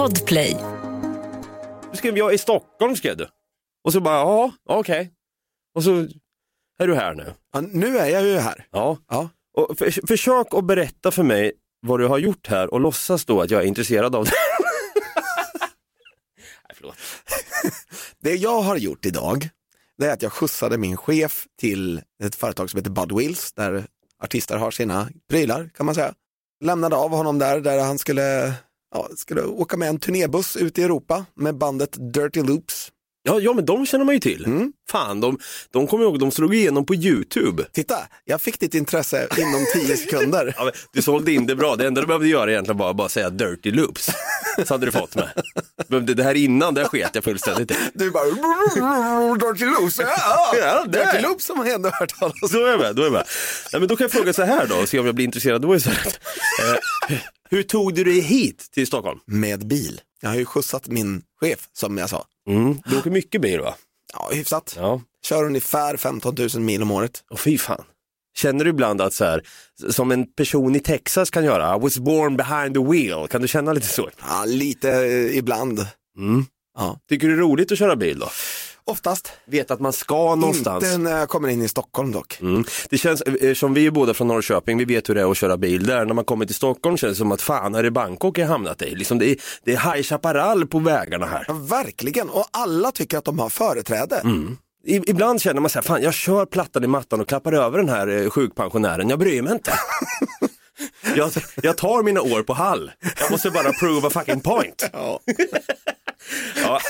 Podplay. Du skrev jag i Stockholm skrev du. Och så bara, ja, okej. Och så är du här nu. Ja, nu är jag ju här. Ja. Ja. Och för, försök att berätta för mig vad du har gjort här och låtsas då att jag är intresserad av det. Nej, förlåt. Det jag har gjort idag, det är att jag skjutsade min chef till ett företag som heter Bud Wills, där artister har sina prylar kan man säga. Lämnade av honom där, där han skulle, ja, skulle åka med en turnébuss ut i Europa med bandet Dirty Loops. Ja, ja, men de känner man ju till. Mm. Fan, de, de kommer ihåg, de slog igenom på YouTube. Titta, jag fick ditt intresse inom tio sekunder. Ja, men du sålde in det bra, det enda du behövde göra egentligen var bara säga dirty loops. Så hade du fått med. Behövde det här innan, det sket jag fullständigt. Du bara, Dirty Loops, ja, Ja, det Dirty Loops som har jag ändå hört talas om. Då är jag med, då är jag med. Nej, men då kan jag fråga så här då, och se om jag blir intresserad. Då är det så här, eh, hur tog du dig hit till Stockholm? Med bil. Jag har ju skjutsat min chef, som jag sa. Mm. Du åker mycket bil va? Ja, hyfsat. Ja. Kör ungefär 15 000 mil om året. Och fy fan. Känner du ibland att så här, som en person i Texas kan göra, I was born behind the wheel, kan du känna lite så? Ja, lite eh, ibland. Mm. Ja. Tycker du det är roligt att köra bil då? Oftast. Vet att man ska någonstans? Inte när jag kommer in i Stockholm dock. Mm. Det känns, eh, som vi är båda från Norrköping, vi vet hur det är att köra bil där. När man kommer till Stockholm känns det som att fan, är det Bangkok jag hamnat i? Liksom det är, det är High Chaparral på vägarna här. Ja, verkligen, och alla tycker att de har företräde. Mm. Ibland känner man så här, fan jag kör plattan i mattan och klappar över den här eh, sjukpensionären, jag bryr mig inte. jag, jag tar mina år på Hall, jag måste bara prove a fucking point. Ja. Ja,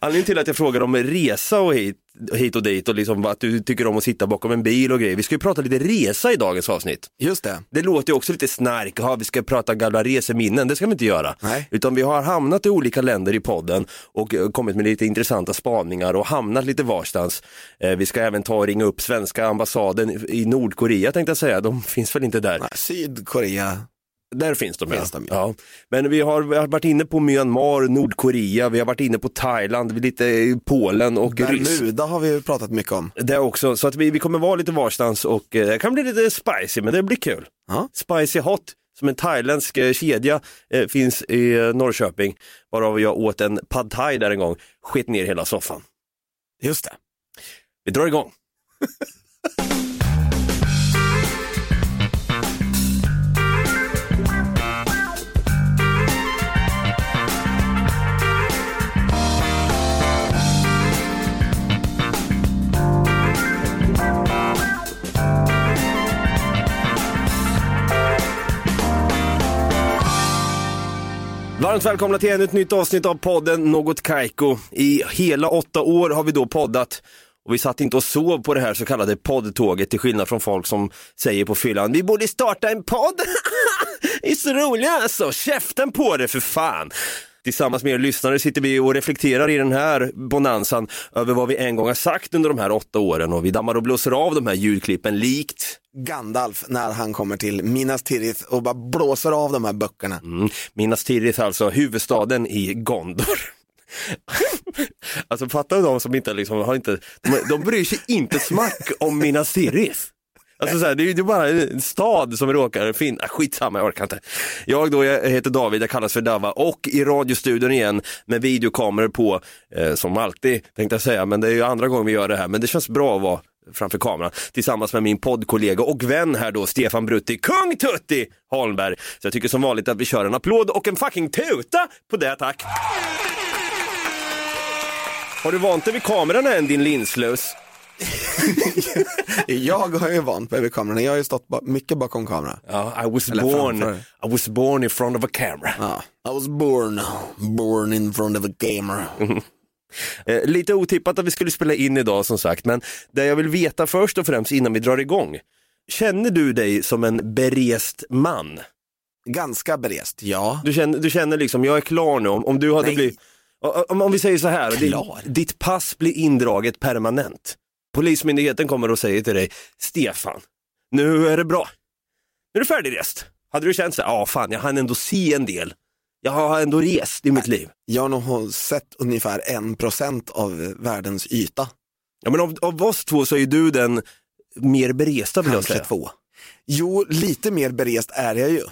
anledningen till att jag frågar om resa och hit, hit och dit och liksom att du tycker om att sitta bakom en bil och grejer. Vi ska ju prata lite resa i dagens avsnitt. Just det. Det låter ju också lite snark, ja, vi ska prata gamla reseminnen, det ska vi inte göra. Nej. Utan vi har hamnat i olika länder i podden och eh, kommit med lite intressanta spaningar och hamnat lite varstans. Eh, Vi ska även ta och ringa upp svenska ambassaden i- i Nordkorea tänkte jag säga, de finns väl inte där. Nej, Sydkorea. Där finns de, Finns ja. de, ja. Men vi har, vi har varit inne på Myanmar, Nordkorea, vi har varit inne på Thailand, lite Polen och. Bermuda har vi pratat mycket om. Det också, så att vi, vi kommer vara lite varstans och eh, det kan bli lite spicy men det blir kul. Ja. Spicy Hot som en thailändsk eh, kedja eh, finns i eh, Norrköping varav jag åt en pad thai där en gång, skit ner hela soffan. Just det. Vi drar igång. Varmt välkomna till ännu ett nytt avsnitt av podden Något Kaiko. I hela åtta år har vi då poddat och vi satt inte och sov på det här så kallade poddtåget till skillnad från folk som säger på fyllan, vi borde starta en podd. det är så roliga alltså, käften på det för fan. Tillsammans med er lyssnare sitter vi och reflekterar i den här bonanzan över vad vi en gång har sagt under de här åtta åren och vi dammar och blåser av de här ljudklippen likt Gandalf när han kommer till Minas Tirith och bara blåser av de här böckerna. Mm. Minas Tirith alltså, huvudstaden i Gondor. alltså fatta de som inte liksom har inte, de, de bryr sig inte smack om Minas Tirith. Alltså så här, det är ju bara en stad som råkar finna, ah, skitsamma jag orkar inte. Jag då, jag heter David, jag kallas för Dava och i radiostudion igen med videokameror på, eh, som alltid tänkte jag säga, men det är ju andra gången vi gör det här, men det känns bra att vara framför kameran tillsammans med min poddkollega och vän här då, Stefan Brutti, kung Tutti Holmberg. Så jag tycker som vanligt att vi kör en applåd och en fucking tuta på det tack. Har du vant dig vid kameran än din linslös? Jag har ju vant mig vid kamerorna, jag har ju stått ba- mycket bakom kameran. Ja, I was Eller born, framför. I was born in front of a camera. Ja. I was born, born in front of a camera. Eh, lite otippat att vi skulle spela in idag som sagt, men det jag vill veta först och främst innan vi drar igång. Känner du dig som en berest man? Ganska berest, ja. Du känner, du känner liksom, jag är klar nu, om, om du hade Nej. blivit, om, om vi säger så här, ditt, ditt pass blir indraget permanent. Polismyndigheten kommer och säger till dig, Stefan, nu är det bra. Nu är du färdigrest. Hade du känt så ja fan jag hann ändå se en del. Jag har ändå rest i mitt liv. Jag har nog sett ungefär en procent av världens yta. Ja, men av, av oss två så är ju du den mer beresta vill jag säga. två. Jo, lite mer berest är jag ju.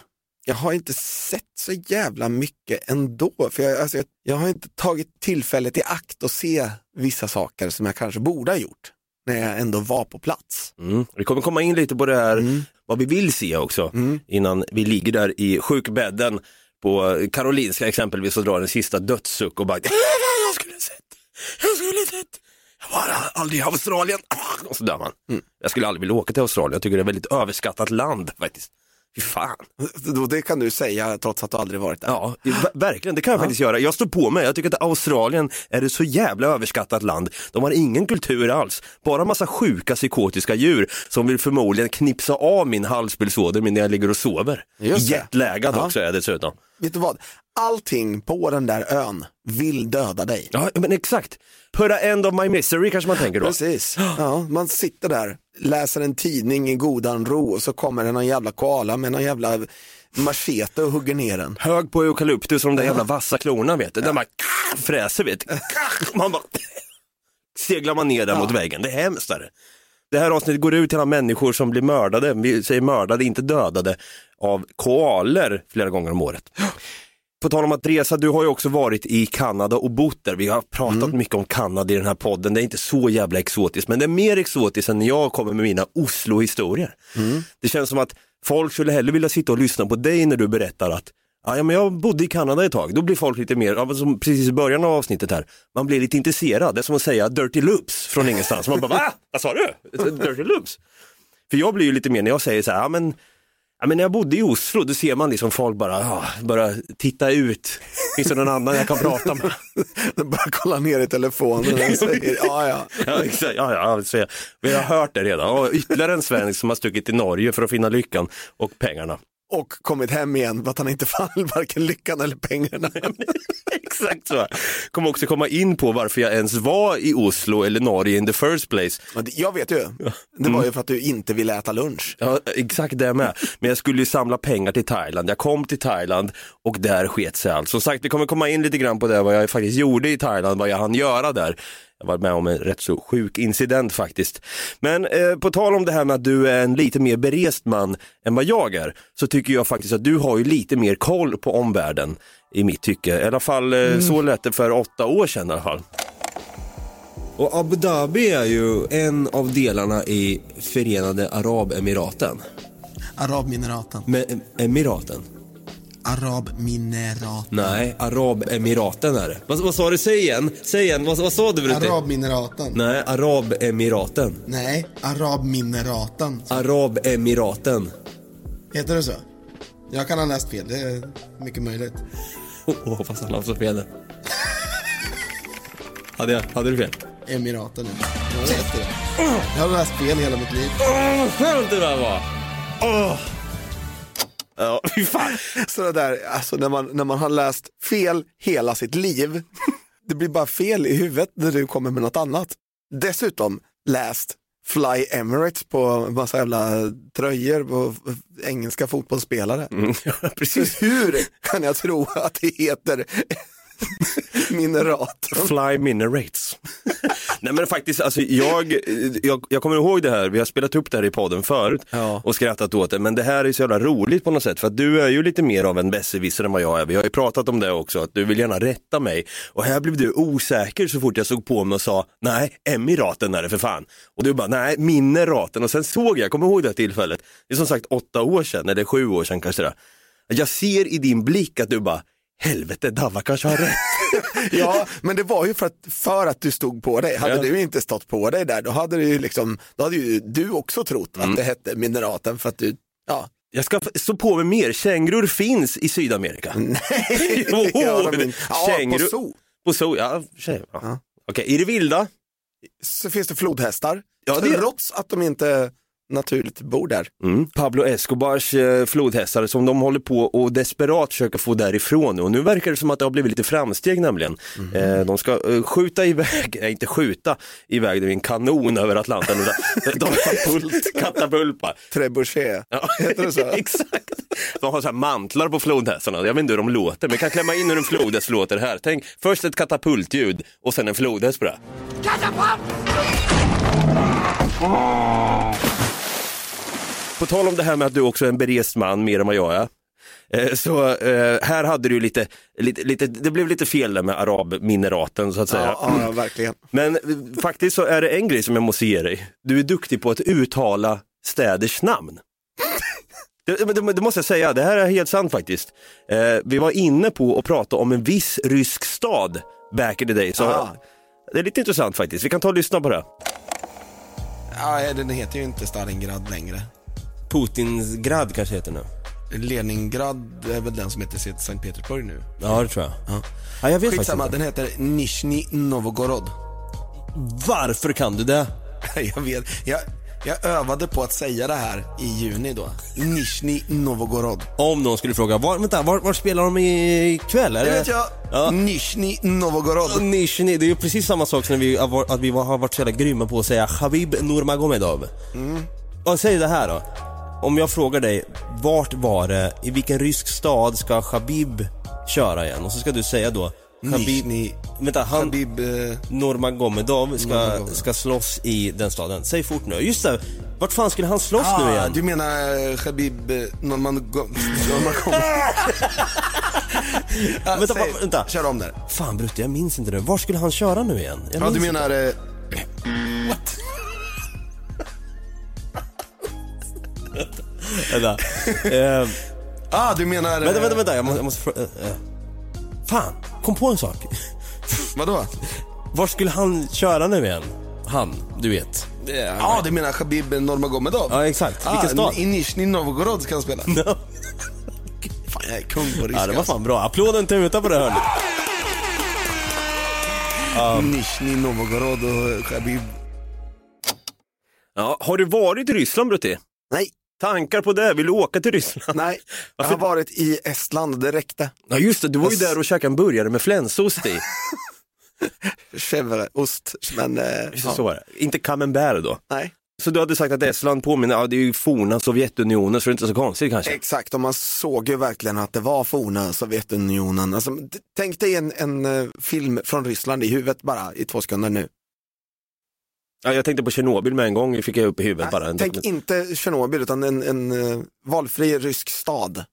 jag har inte sett så jävla mycket ändå. För jag, alltså, jag, jag har inte tagit tillfället i akt att se vissa saker som jag kanske borde ha gjort när jag ändå var på plats. Mm. Vi kommer komma in lite på det här, Mm. vad vi vill se också, innan vi ligger där i sjukbädden på Karolinska exempelvis och drar en sista dödssuck och bara, jag skulle sett, jag skulle sett, jag var aldrig i Australien, och så dör man. Jag skulle aldrig vilja åka till Australien, jag tycker det är ett väldigt överskattat land faktiskt. Fy fan. Det kan du säga trots att du aldrig varit där. Ja, ver- verkligen, det kan jag faktiskt göra. Jag står på mig, jag tycker att Australien är ett så jävla överskattat land. De har ingen kultur alls, bara massa sjuka psykotiska djur som vill förmodligen knipsa av min halspulsåder när jag ligger och sover. Jetlaggad Ja. också är jag dessutom. Vet du vad? Allting på den där ön vill döda dig. Ja, men exakt. Put a end of my misery kanske man tänker då. Precis. Ja, man sitter där, läser en tidning i godan ro och så kommer det någon jävla koala med någon jävla machete och hugger ner den. Hög på eukalyptus och de där jävla vassa klorna vet du. Den bara fräser vet du. Man bara seglar man ner där mot väggen. Det är hemskt. är det. Här avsnittet går ut till alla människor som blir mördade, vi säger mördade, inte dödade, av koaler flera gånger om året. På tal om att resa, du har ju också varit i Kanada och bott där. Vi har pratat mycket om Kanada i den här podden. Det är inte så jävla exotiskt, men det är mer exotiskt än när jag kommer med mina Oslo-historier. Det känns som att folk skulle hellre vilja sitta och lyssna på dig när du berättar att Ja, men jag bodde i Kanada ett tag, då blir folk lite mer, som precis i början av avsnittet här, man blir lite intresserad. Det är som att säga dirty loops från ingenstans. Man bara, va? Vad sa du? Dirty loops? För jag blir ju lite mer när jag säger så här, ja men, ja, men när jag bodde i Oslo, då ser man liksom folk bara, ja, bara titta ut. Finns det någon annan jag kan prata med? Bara kolla ner i telefonen och säger ja ja. Ja, exakt. Ja, ja, så jag, vi har hört det redan. Och ytterligare en svensk som har stuckit till Norge för att finna lyckan och pengarna. Och kommit hem igen för att han inte fann varken lyckan eller pengarna. Exakt så. Kommer också komma in på varför jag ens var i Oslo eller Norge in the first place. Jag vet ju, det var ju för att du inte ville äta lunch. Ja, exakt det med. Men jag skulle ju samla pengar till Thailand. Jag kom till Thailand och där sket sig allt. Som sagt, vi kommer komma in lite grann på det, vad jag faktiskt gjorde i Thailand, vad jag hann göra där. Jag var med om en rätt så sjuk incident faktiskt. Men eh, på tal om det här med att du är en lite mer berest man än vad jag är, så tycker jag faktiskt att du har ju lite mer koll på omvärlden i mitt tycke. I alla fall eh, så lät det för åtta år sedan i alla fall. Och Abu Dhabi är ju en av delarna i Förenade Arabemiraten. Arabmineraten. Med Emiraten? Arabminerat. Nej, Arabemiraten är det. Vad, vad sa du? Säg igen. Säg igen. Vad, vad sa du? Arabmineraten. Nej, Arabemiraten. Nej, Arabmineraten. Arabemiraten. Heter det så? Jag kan ha läst fel, det är mycket möjligt. Oh, fast han har så fel. hade, jag, hade du fel? Emiraten. Jag vet det. Jag har läst fel hela mitt liv. Åh, vad skönt det där var. Åh. Ja, fy fan. Så det där, alltså när man, när man har läst fel hela sitt liv, det blir bara fel i huvudet när du kommer med något annat. Dessutom läst Fly Emirates på massa jävla tröjor på engelska fotbollsspelare. Mm, ja, precis. hur kan jag tro att det heter mineraten? Fly minerates. Nej men faktiskt, alltså, jag, jag, jag kommer ihåg det här, vi har spelat upp det här i podden förut Ja. och skrattat åt det, men det här är så jävla roligt på något sätt för att du är ju lite mer av en besserwisser än vad jag är. Vi har ju pratat om det också, att du vill gärna rätta mig och här blev du osäker så fort jag såg på mig och sa nej, Emiraten är det för fan. Och du bara nej, mineraten och sen såg jag, jag kommer ihåg det här tillfället, det är som sagt åtta år sedan eller sju år sedan kanske det. Jag ser i din blick att du bara helvete, Dava kanske har rätt. Ja, men det var ju för att, för att du stod på dig. Hade Ja. du inte stått på dig där, då hade, du ju liksom, då hade ju du också trott att det hette mineraten för att du, ja. Jag ska stå på mig mer. Kängurur finns i Sydamerika. Nej, jo, ja, de- ja, på zoo. På zoo, ja. kä- ja. Okej, i det vilda? Så finns det flodhästar, Ja, det- trots att de inte naturligt bor där. Mm. Pablo Escobars eh, flodhästar som de håller på och desperat försöker få därifrån nu. Och nu verkar det som att det har blivit lite framsteg nämligen. Eh, de ska eh, skjuta iväg, nej inte skjuta iväg, det är en kanon över Atlanten. de, Katapult. Katapulpa. Trebuchet, Ja, heter det så? Exakt. De har så här mantlar på flodhästarna. Jag vet inte hur de låter, men jag kan klämma in hur en flodhäst låter här. Tänk först ett katapultljud och sen en flodhäst på det. På tal om det här med att du också är en berest man, mer än vad jag är. Eh, Så eh, här hade du lite, lite, lite, det blev lite fel där med arabmineraten så att säga. Ja, ja, verkligen. Men eh, faktiskt så är det en grej som jag måste ge dig. Du är duktig på att uttala städers namn. Det, det, det måste jag säga, det här är helt sant faktiskt. Eh, vi var inne på att prata om en viss rysk stad back in the day. Så Ah. Det är lite intressant faktiskt. Vi kan ta och lyssna på det. Ja, den heter ju inte Stalingrad längre. Putinsgrad kanske heter nu. Leningrad är väl den som heter Sankt Petersburg nu. Ja, det tror jag. Ja. Ja, jag vet Skitsamma, faktiskt inte. den heter Nizjnij Novgorod. Varför kan du det? Jag vet, jag, jag övade på att säga det här i juni då. Nizjnij Novgorod. Om någon skulle fråga, var, vänta, var, var spelar de ikväll? Är Det vet jag. Ja. Nizjnij Novgorod. Nishni, det är ju precis samma sak som när vi, att vi har varit så jävla grymma på att säga Habib Nurmagomedov. Mm. Och säg det här då. Om jag frågar dig, vart var det, i vilken rysk stad ska Habib köra igen? Och så ska du säga då Habib, Nizjnij vänta, han, Habib... Eh, Nurmagomedov ska, Nurmagomedov. ska slåss i den staden. Säg fort nu. Just det, vart fan skulle han slåss nu ah, igen? du menar eh, Habib eh, Nurmagomedov? ah, Vänta, säg, va- vänta. Kör om där. Fan Brutte, jag minns inte nu. Var skulle han köra nu igen? Jag Ja, du minns menar... Eh, inte. Vänta. Eh, ah, du menar... Vänta, eh, vänta, vänta, jag måste, jag måste äh, äh. Fan, kom på en sak. Vadå? Var skulle han köra nu igen? Han, du vet. Ja, ah, du menar Habib Nurmagomedov? Ja, exakt. Ah, Vilken stad? I Nizjnij Novgorod ska han spela. Fan, jag är kung på ryska. Ja, det var fan bra. Applåden tuta på det hörnet. Nizjnij Novgorod och Habib. Ja, har du varit i Ryssland Brutti? Nej, Tankar på det? Vill du åka till Ryssland? nej. Jag har varit i Estland, det räckte. Ja just det, du var ju där och käkade en burgare med flänsost i. Chèvreost, men... Eh, ja. så var det. Inte camembert då. Nej, Så du hade sagt att Estland påminner, ja det är ju forna Sovjetunionen så det är inte så konstigt kanske. exakt. Och man såg ju verkligen att det var forna Sovjetunionen. Alltså, tänk dig en, en eh, film från Ryssland i huvudet bara i två sekunder nu. Ja, jag tänkte på Tjernobyl med en gång, fick jag upp i huvudet bara. Tänk inte Tjernobyl utan en, en eh, valfri rysk stad.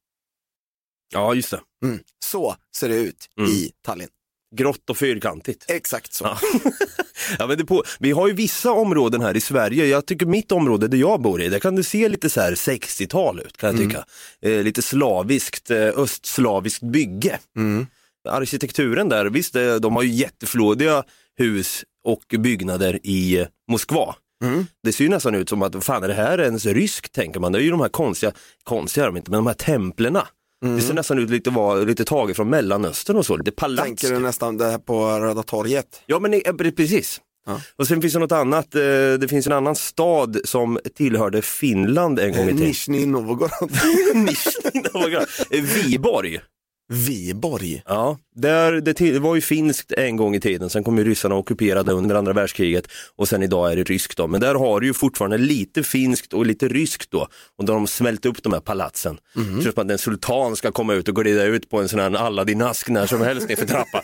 Ja, just det. Mm. Så ser det ut Mm. i Tallinn. Grått och fyrkantigt. Exakt så. Ja. ja, men det på, vi har ju vissa områden här i Sverige, jag tycker mitt område där jag bor i, där kan det se lite så här 60-tal ut kan jag tycka. Eh, lite slaviskt, eh, östslaviskt bygge. Mm. Arkitekturen där, visst eh, de har ju jätteflådiga hus och byggnader i eh, Moskva. Mm. Det ser ju nästan ut som att, fan är det här ens ryskt tänker man, det är ju de här konstiga, konstiga är de inte, men de här templerna. Det ser nästan ut lite, vara lite taget från Mellanöstern och så, lite palats. Tänker du nästan det här på Röda torget? Ja men eh, precis. Ja. Och sen finns det något annat, eh, det finns en annan stad som tillhörde Finland en gång i tiden. Nizjnij Novgorod. Nizjnij Novgorod. Viborg. Viborg. Ja, där, det, det var ju finskt en gång i tiden, sen kom ju ryssarna och ockuperade under andra världskriget och sen idag är det ryskt då. Men där har du ju fortfarande lite finskt och lite ryskt då. Och då har de smält upp de här palatsen. Mhm. Så att en sultan ska komma ut och glida ut på en sån här Aladdin-ask när som helst nerför trappan.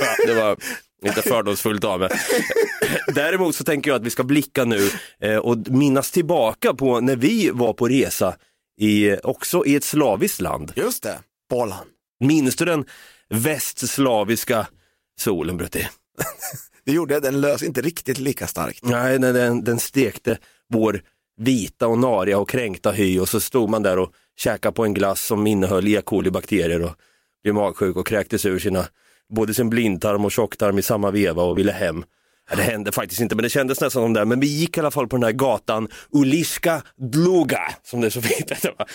ja, det var lite fördomsfullt av mig. Däremot så tänker jag att vi ska blicka nu eh, och minnas tillbaka på när vi var på resa i, också i ett slaviskt land. Just det, Polen. Minns du den västslaviska solen Brutti? Det gjorde jag, den lös inte riktigt lika starkt. Nej, nej den, den stekte vår vita och nariga och kränkta hy och så stod man där och käkade på en glass som innehöll E. coli-bakterier och blev magsjuk och kräktes ur sina, både sin blindtarm och tjocktarm i samma veva och ville hem. Det hände faktiskt inte, men det kändes nästan som det. Men vi gick i alla fall på den här gatan Uliska Dluga, som det är så fint hette. va?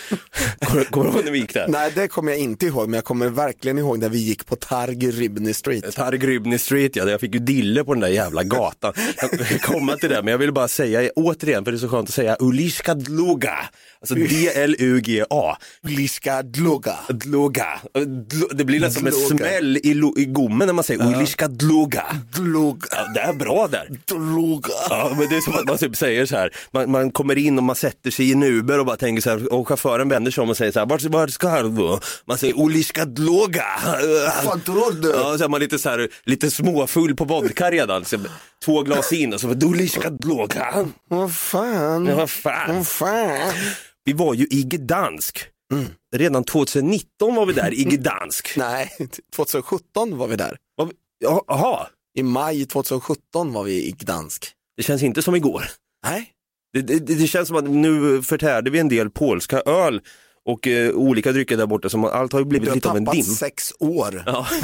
Kommer kommer du ihåg när vi gick där? Nej, det kommer jag inte ihåg, men jag kommer verkligen ihåg när vi gick på Targ Ribny Street. Targrybny Street, ja, jag fick ju dille på den där jävla gatan. Jag vill komma till det, men jag vill bara säga återigen, för det är så skönt att säga Uliska Dluga, alltså D-L-U-G-A. Uliska Dluga. Dluga. Dlu- Det blir nästan som en smäll i, i gommen när man säger Uliska Dluga. Dluga. Ja, bra där. Droga. Ja, men det är som att man typ säger så här, man, man kommer in och man sätter sig i en Uber och bara tänker så här, och chauffören vänder sig om och säger så här, vart, vart ska du då? Man säger Uliska Dloga. Vad tror du? Ja, så är man lite så här, lite småfull på vodka redan, så två glas in och så bara, Uliska Dloga. Vad fan. Ja, vad fan. Vad fan. Vi var ju i Gdansk. Redan 2019 var vi där i Gdansk. Nej, 2017 var vi där. Jaha, I maj 2017 var vi i Gdansk. det känns inte som igår. Nej. Det, det, det känns som att nu förtärde vi en del polska öl och eh, olika drycker där borta, som allt har ju Du blivit har lite av en tappat dim. sex år. Ja.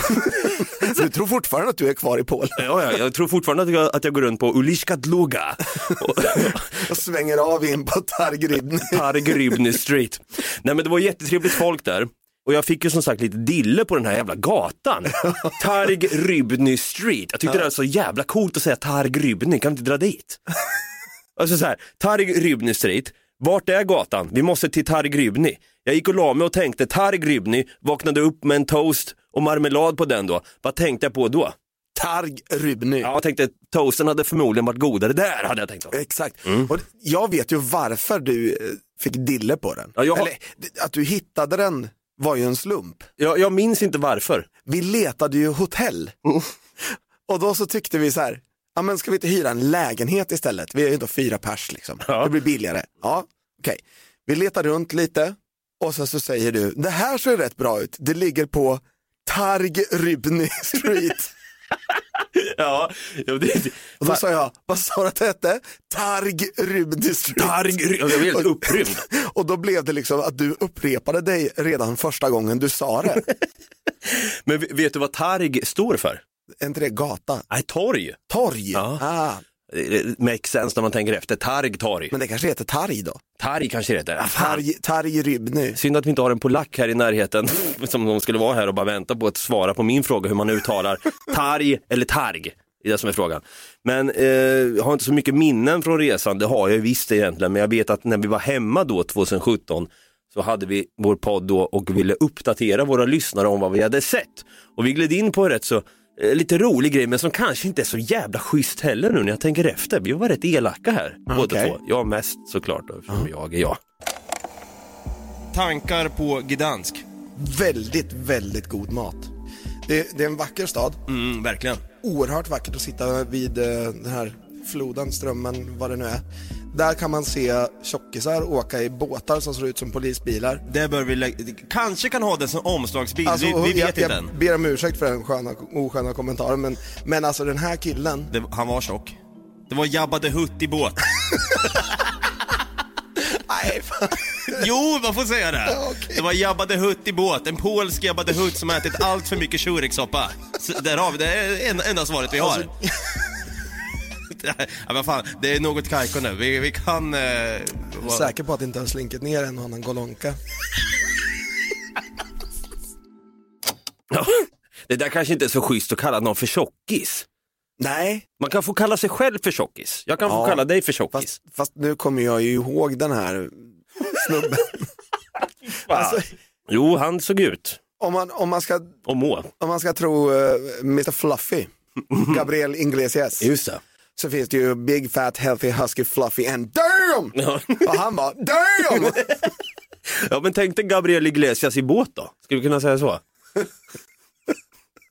Du tror fortfarande att du är kvar i Polen Ja, ja, jag tror fortfarande att jag, att jag går runt på Uliska Dluga och svänger av in på Targribny. Pargrybny Street. Nej men det var jättetrevligt folk där. Och jag fick ju som sagt lite dille på den här jävla gatan. Targrybny Street. Jag tyckte det var så jävla coolt att säga Targrybny, kan vi inte dra dit? Alltså så här, Targrybny Street, vart är gatan? Vi måste till Targrybny. Jag gick och la mig och tänkte Targrybny, vaknade upp med en toast och marmelad på den då. Vad tänkte jag på då? Targrybny. Ja, jag tänkte toasten hade förmodligen varit godare där, hade jag tänkt. Exakt. Och jag vet ju varför du eh, fick dille på den. Ja, jag Eller att du hittade den var ju en slump. Jag, jag minns inte varför. Vi letade ju hotell. Och då så tyckte vi så här, ja men ska vi inte hyra en lägenhet istället? Vi är ju ändå fyra pers liksom. Ja. Det blir billigare. Ja, okej. Vi letar runt lite och sen så säger du, det här ser rätt bra ut. Det ligger på Targrybny Street. Ja, ja det, Och då sa jag, vad sa du att det hette? Targrybny Street. Targ, jag blev helt upprymd. Och då blev det liksom att du upprepade dig redan första gången du sa det. Men vet du vad Targ står för? Är inte det gata? Nej, torg. Torg? Ja. Ah, makes sense när man tänker efter. Targ, torg. men det kanske heter Targ då? Targ kanske det heter. Ah, fan. Targ, Targrybny. Synd att vi inte har en polack här i närheten som de skulle vara här och bara vänta på att svara på min fråga hur man uttalar Targ eller Targ. Det är det som är frågan. Men eh, jag har inte så mycket minnen från resan, det har jag visst egentligen, men jag vet att när vi var hemma då 2017 så hade vi vår podd då och ville uppdatera våra lyssnare om vad vi hade sett. Och vi gled in på rätt så eh, lite rolig grej men som kanske inte är så jävla schysst heller nu när jag tänker efter. Vi var rätt elaka här båda Okej. två. Jag mest såklart då, eftersom jag är jag. Tankar på Gdansk? Väldigt, väldigt god mat. Det, det är en vacker stad. Mm, verkligen. Oerhört vackert att sitta vid eh, den här floden, strömmen, vad det nu är. Där kan man se tjockisar åka i båtar som ser ut som polisbilar. Det bör vi lägga, kanske kan ha det som omslagsbild, Alltså, vi, vi vet jag, inte jag än. ber om ursäkt för den sköna, osköna kommentaren, men, men alltså den här killen, Det, han var tjock. Det var Jabba the Hutt i båt. nej fan. Jo, man får säga det. Ja, okej. Det var Jabba the Hutt i båt, en polsk Jabba the Hutt som ätit allt för mycket shurikssoppa. Så Där har vi det, är en, enda svaret vi har. Alltså- ja, vad fan, det är något kajko nu. Vi, vi kan... Eh, vara- Säker på att det inte har slinkit ner en och annan golonka. Det där kanske inte är så schysst att kalla någon för tjockis. Nej, Man kan få kalla sig själv för tjockis. Jag kan få Ja, kalla dig för tjockis. fast, fast nu kommer jag ju ihåg den här snubben. alltså, Jo, han såg ut om, man, om, man ska, och må. om man ska tro eh, Mr Fluffy, Gabriel Iglesias, Just det. Så finns det ju Big Fat Healthy Husky Fluffy and damn! Ja. Och han bara damn! ja, men tänk dig Gabriel Iglesias i båt då. Skulle vi kunna säga så?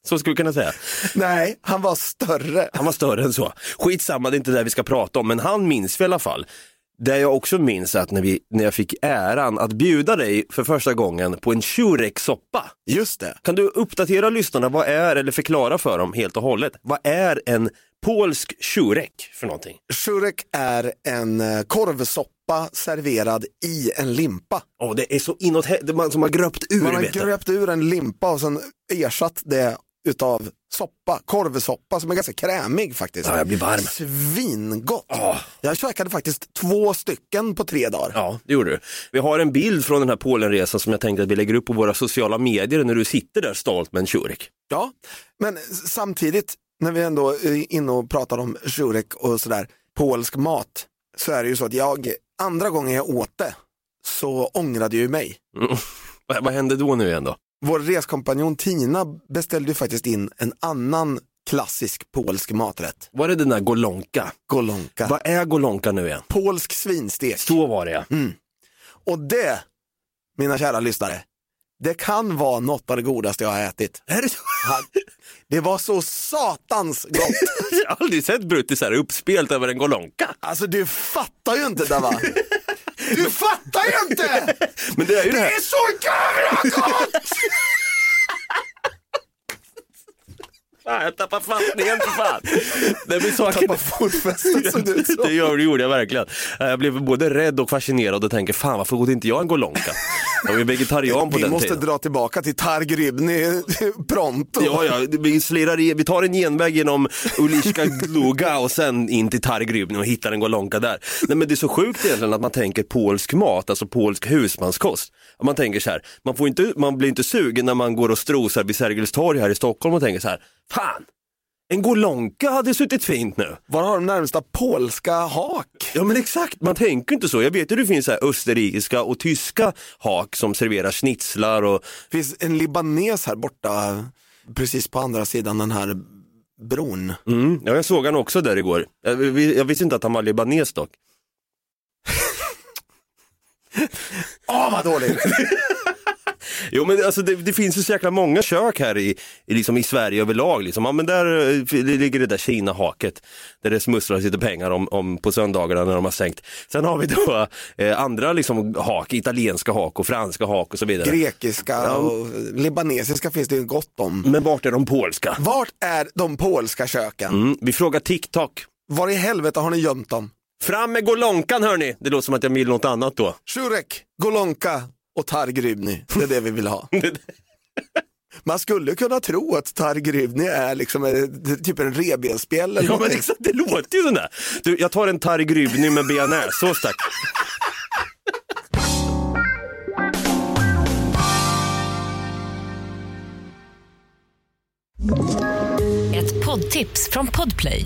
Så skulle vi kunna säga. Nej, han var större. Han var större än så. Skitsamma, det är inte det vi ska prata om, men han minns vi i alla fall. Det jag också minns att när, vi, när jag fick äran att bjuda dig för första gången på en shureksoppa. Just det. Kan du uppdatera lyssnarna, vad är, eller förklara för dem helt och hållet, vad är en polsk shurek för någonting? Shurek är en eh, korvsoppa serverad i en limpa. Åh, det är så inåt man som har gröpt ur. Man har gröpt ur en limpa och sen ersatt det utav soppa, korvsoppa som är ganska krämig faktiskt. Ja, jag blir varm. Svingott. Ja. Jag käkade faktiskt två stycken på tre dagar. Ja, det gjorde du. Vi har en bild från den här Polenresan som jag tänkte att vi lägger upp på våra sociala medier när du sitter där stolt med en shurek. Ja, men samtidigt när vi ändå är inne och pratar om shurek och sådär, polsk mat, så är det ju så att jag, andra gången jag åt det, så ångrade jag ju mig. Mm. Vad, vad hände då nu igen då? Vår reskompanjon Tina beställde ju faktiskt in en annan klassisk polsk maträtt. Var det den där golonka? Golonka. Vad är golonka nu igen? Polsk svinstek. Så var det ja. Och det, mina kära lyssnare, det kan vara något av det godaste jag har ätit. Är det så? Det var så satans gott. Jag har aldrig sett Brutti så här uppspelt över en golonka. Alltså du fattar ju inte det va? Du fattar ju inte! Men det är ju det Det här. är så jävla gott! Fan, jag tappar fattningen för fan. Det blir saker... Tappa fotfästet det som. Det gör- det gjorde jag verkligen. Jag blev både rädd och fascinerad och tänker, fan varför åt inte jag en golonka? Jag ju vegetarian på Vi den måste tiden. dra tillbaka till Targrybny pronto. Ja, ja, vi, slirar i, vi tar en genväg genom Uliska Gluga och sen in till Targrybny och hittar en golonka där. Nej men det är så sjukt egentligen att man tänker polsk mat, alltså polsk husmanskost. Man tänker så här, man, får inte, man blir inte sugen när man går och strosar vid Sergels torg här i Stockholm och tänker så här, fan, en golonka hade suttit fint nu. Var har de närmsta polska hak? Ja men exakt, man tänker inte så. Jag vet ju det finns så här österrikiska och tyska hak som serverar schnitzlar och Det finns en libanes här borta, precis på andra sidan den här bron. mm, ja, jag såg han också där igår. Jag, jag visste inte att han var libanes dock. Åh vad dåligt! Jo men alltså det, det finns ju så jäkla många kök här i, i, liksom i Sverige överlag. Liksom. Ja, men där eh, det ligger det där Kina-haket där det smusslas lite pengar om, om på söndagarna när de har sänkt. Sen har vi då eh, andra liksom hak, italienska hak och franska hak och så vidare. Grekiska och libanesiska finns det ju gott om. men vart är de polska? Vart är de polska köken? Mm, vi frågar TikTok. Var i helvete har ni gömt dem? Fram med golonkan hörni! Det låter som att jag vill något annat då. Shurek, Golonka och Targrybny. Det är det vi vill ha. Man skulle kunna tro att Targrybny är liksom en, typ en revbensspjäll eller Ja men exakt, det låter ju sådär. Du, jag tar en targrybny med bearnaisesås tack. Ett poddtips från Podplay.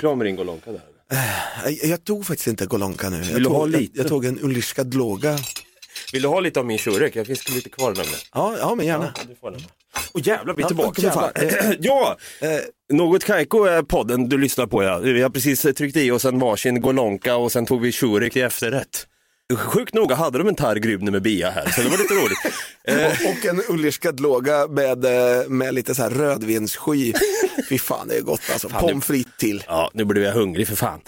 Klar med din golonka där? Jag, jag tog faktiskt inte Golonka nu. Jag tog, ha lite? Jag, jag tog en Uliska Dloga. Vill du ha lite av min shurek? Jag finns lite kvar nämligen. Ja, ja men gärna. Du får den. Åh jävlar, vi är Ja, tillbaka fan. jävlar. ja, Eh, Något Kaiko är podden du lyssnar på ja. Vi har precis tryckt i oss en varsin golonka och sen tog vi shurek till efterrätt. Sjukt noga hade de en targrybne med bia här, så det var lite roligt. Och en Uliska Dloga med, eh, med lite så här rödvinssky. Fy fan det är gott alltså. Pommes frites till. ja, nu blir jag hungrig för fan.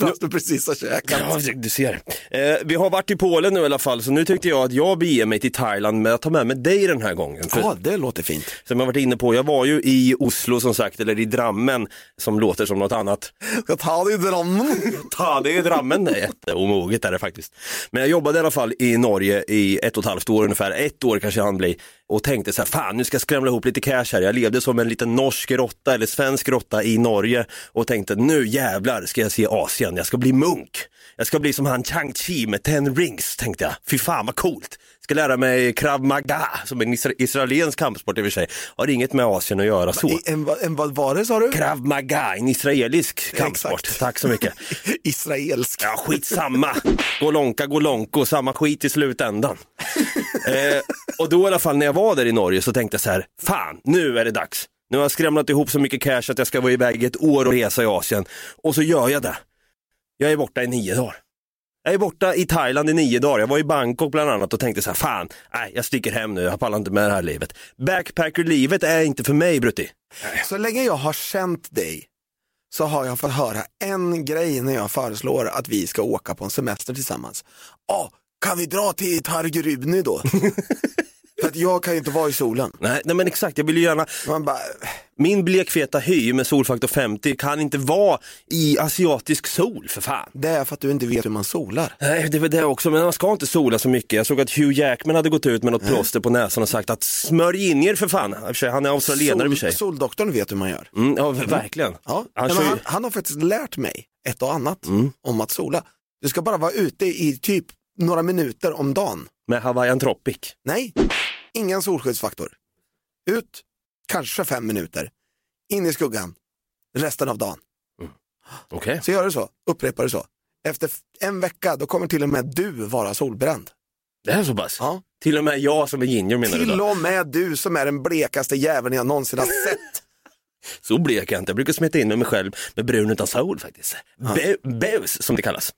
Fast du precis har käkat. Ja, du ser. Eh, vi har varit i Polen nu i alla fall, så nu tyckte jag att jag beger mig till Thailand med att ta med mig dig den här gången. För, Ja, det låter fint. Som jag varit inne på, jag var ju i Oslo som sagt, eller i Drammen, som låter som något annat. Jag tar det i Drammen. Ta det i Drammen, det är jätteomoget är det faktiskt. Men jag jobbade i alla fall i Norge i ett och ett halvt år ungefär, ett år kanske han bli och tänkte så här, fan nu ska jag skramla ihop lite cash här. Jag levde som en liten norsk råtta eller svensk råtta i Norge och tänkte nu jävlar ska jag se Asien, jag ska bli munk. Jag ska bli som han Chang Chi med ten rings tänkte jag. Fy fan vad coolt. Ska lära mig krav maga som en isra- israelisk kampsport i och för sig. Har inget med Asien att göra så. En, en, vad var det sa du? Krav maga, en israelisk kampsport. Exakt. Tack så mycket. Israelsk. Ja, skitsamma. Golonka, golonko, samma skit i slutändan. eh, och då i alla fall när jag var där i Norge så tänkte jag så här, fan, nu är det dags. Nu har jag skramlat ihop så mycket cash att jag ska vara iväg ett år och resa i Asien. Och så gör jag det. Jag är borta i nio dagar. Jag är borta i Thailand i nio dagar. Jag var i Bangkok bland annat och tänkte så här, fan, nej, jag sticker hem nu, jag pallar inte med det här livet. Backpacker-livet är inte för mig, Brutti. Så länge jag har känt dig så har jag fått höra en grej när jag föreslår att vi ska åka på en semester tillsammans. Ja, kan vi dra till Targrybny då? För att jag kan ju inte vara i solen. Nej, nej men exakt, jag vill ju gärna, Man bara, min blekfeta hy med solfaktor 50 kan inte vara i asiatisk sol för fan. det är för att du inte vet hur man solar. Nej, det är väl det också, men man ska inte sola så mycket. Jag såg att Hugh Jackman hade gått ut med något plåster på näsan och sagt att smörj in er för fan. Han är australienare i och för sig. soldoktorn vet hur man gör. Mm, ja, verkligen. Ja, Han kör han, han har faktiskt lärt mig ett och annat Mm. om att sola. Du ska bara vara ute i typ några minuter om dagen. Med Hawaiian Tropic. Nej, ingen solskyddsfaktor. Ut, kanske fem minuter. In i skuggan, resten av dagen. Okej. Så gör du så, upprepar du så. Efter en vecka, då kommer till och med du vara solbränd. Det är så pass? Ja. Till och med jag som är ginger menar du Till och med du som är den blekaste jäveln jag någonsin har sett. Så blek jag inte. Jag brukar smeta in med mig själv med brun utan sol faktiskt. Be- Beus som det kallas.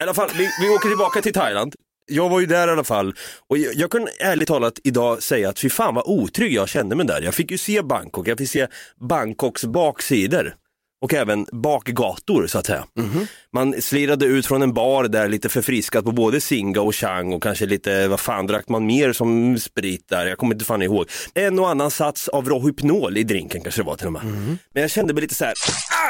I alla fall, vi, vi åker tillbaka till Thailand. Jag var ju där i alla fall. Och jag, jag kan ärligt talat idag säga att fy fan vad otrygg jag kände mig där. Jag fick ju se Bangkok, jag fick se Bangkoks baksidor och även bakgator så att säga. Man slirade ut från en bar där lite förfriskat på både Singa och Chang och kanske lite, vad fan drack man mer som sprit där? Jag kommer inte fan ihåg. En och annan sats av Rohypnol i drinken kanske det var till och med. Men jag kände mig lite så här,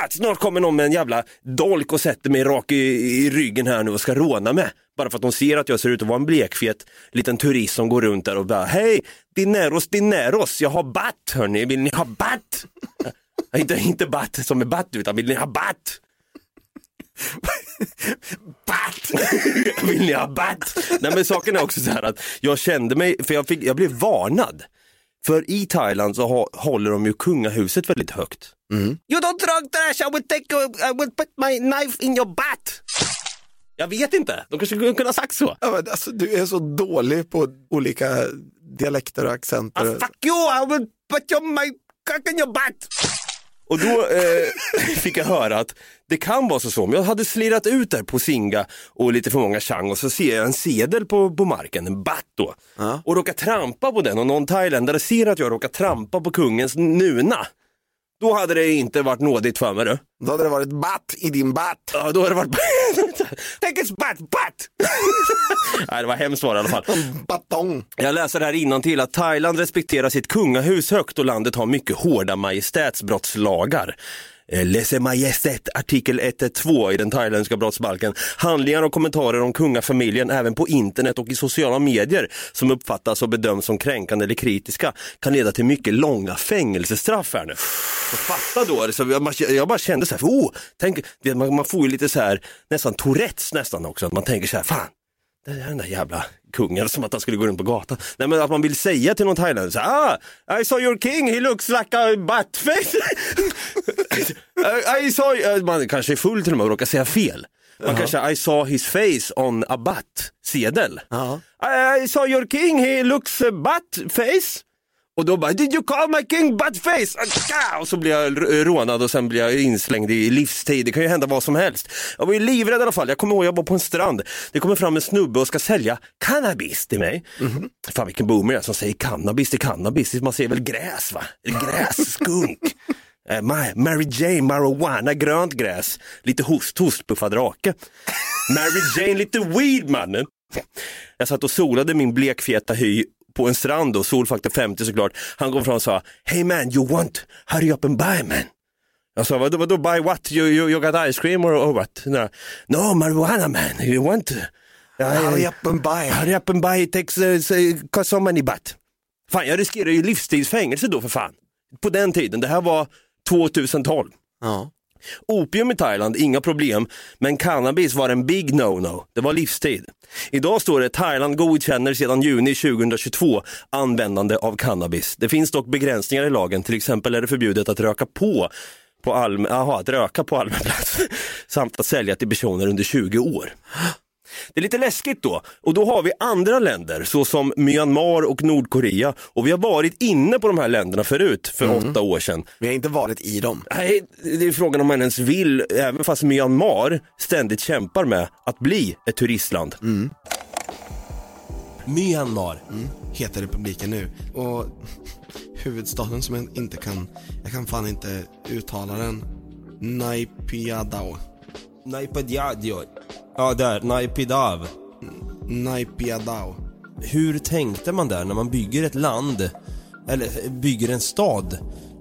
ah, snart kommer någon med en jävla dolk och sätter mig rak i, i ryggen här nu och ska råna mig. Bara för att de ser att jag ser ut att vara en blekfet liten turist som går runt där och bara, hej, dineros, dineros, jag har batt hörni, vill ni ha batt? Inte, inte batt som är batt utan vill ni ha batt? Batt! Vill ni ha batt? Nej men saken är också så här att jag kände mig, för jag, fick, jag blev varnad. För i Thailand så ha, håller de ju kungahuset väldigt högt. You don't drug trash, I will, take, a- I will put my knife in your butt. Jag vet inte, de kanske kunna ha sagt så. Ja, men alltså, du är så dålig på olika dialekter och accenter. Ah, fuck you, I will put your, my cock in your butt. Och då eh, fick jag höra att det kan vara så så, om jag hade slirat ut där på Singa och lite för många chang och så ser jag en sedel på, på marken, en batt då, och råkar trampa på den. Och någon thailändare ser att jag råkar trampa på kungens nuna. Då hade det inte varit nådigt för mig du. Då hade det varit batt i din batt. Ja, då hade det varit... Tänk batt, batt! Nej, det var hemskt var det i alla fall. Batong. Jag läser här till att Thailand respekterar sitt kungahus högt och landet har mycket hårda majestätsbrottslagar. Eh, Lese Majestät artikel 112 eh, i den thailändska brottsbalken. Handlingar och kommentarer om kungafamiljen även på internet och i sociala medier som uppfattas och bedöms som kränkande eller kritiska kan leda till mycket långa fängelsestraff här nu. Och fatta då, så jag, bara, jag bara kände så här, oh, tänk, man, man får ju lite så här nästan Tourettes nästan också, att man tänker så här, fan den där jävla kungen som att han skulle gå runt på gatan. Nej men att man vill säga till någon thailändare så ah, I saw your king, he looks like a buttface. I, I saw, eh, man kanske är full till och med och råkar säga fel. Man kanske, I saw his face on a butt sedel. Ja. I, I saw your king, he looks a butt face. Och då bara, did you call my king buttface? Och så blir jag rånad och sen blir jag inslängd i livstid. Det kan ju hända vad som helst. Jag var ju livrädd i alla fall. Jag kommer ihåg, jag var på en strand. Det kommer fram en snubbe och ska sälja cannabis till mig. Fan vilken boomer jag är som säger cannabis till cannabis. Man säger väl gräs va? Eller Gräs, skunk. Eh, Ma- Mary Jane, marijuana, grönt gräs. Lite host, host, puffad rake. Mary Jane, lite weed mannen. Jag satt och solade min blekfeta hy på en strand och solfaktor 50 såklart. Han kom fram och sa, hey man you want, hurry up and buy man. Jag sa, vadå, vadå buy what? You, you, you got ice cream or, or what? No, no marijuana man, you want? Hurry up and buy. Hurry up and buy, it takes uh, so many baht. Fan, jag riskerar ju livstidsfängelse då för fan. På den tiden, det här var 2012. Ja. Opium i Thailand, inga problem, men cannabis var en big no-no. Det var livstid. Idag står det Thailand godkänner sedan juni 2022 användande av cannabis. Det finns dock begränsningar i lagen, till exempel är det förbjudet att röka på på aha, att röka på allmän plats samt att sälja till personer under 20 år. Det är lite läskigt då. Och då har vi andra länder såsom Myanmar och Nordkorea. Och vi har varit inne på de här länderna förut, för åtta år sedan. Vi har inte varit i dem. Nej, det är frågan om man ens vill, även fast Myanmar ständigt kämpar med att bli ett turistland. Myanmar heter republiken nu. Och huvudstaden som jag inte kan, jag kan fan inte uttala den. Naypyidaw. Naipadjadjo. Ja, där. Naipidav. Naypyidaw. hur tänkte man där när man bygger ett land, eller bygger en stad?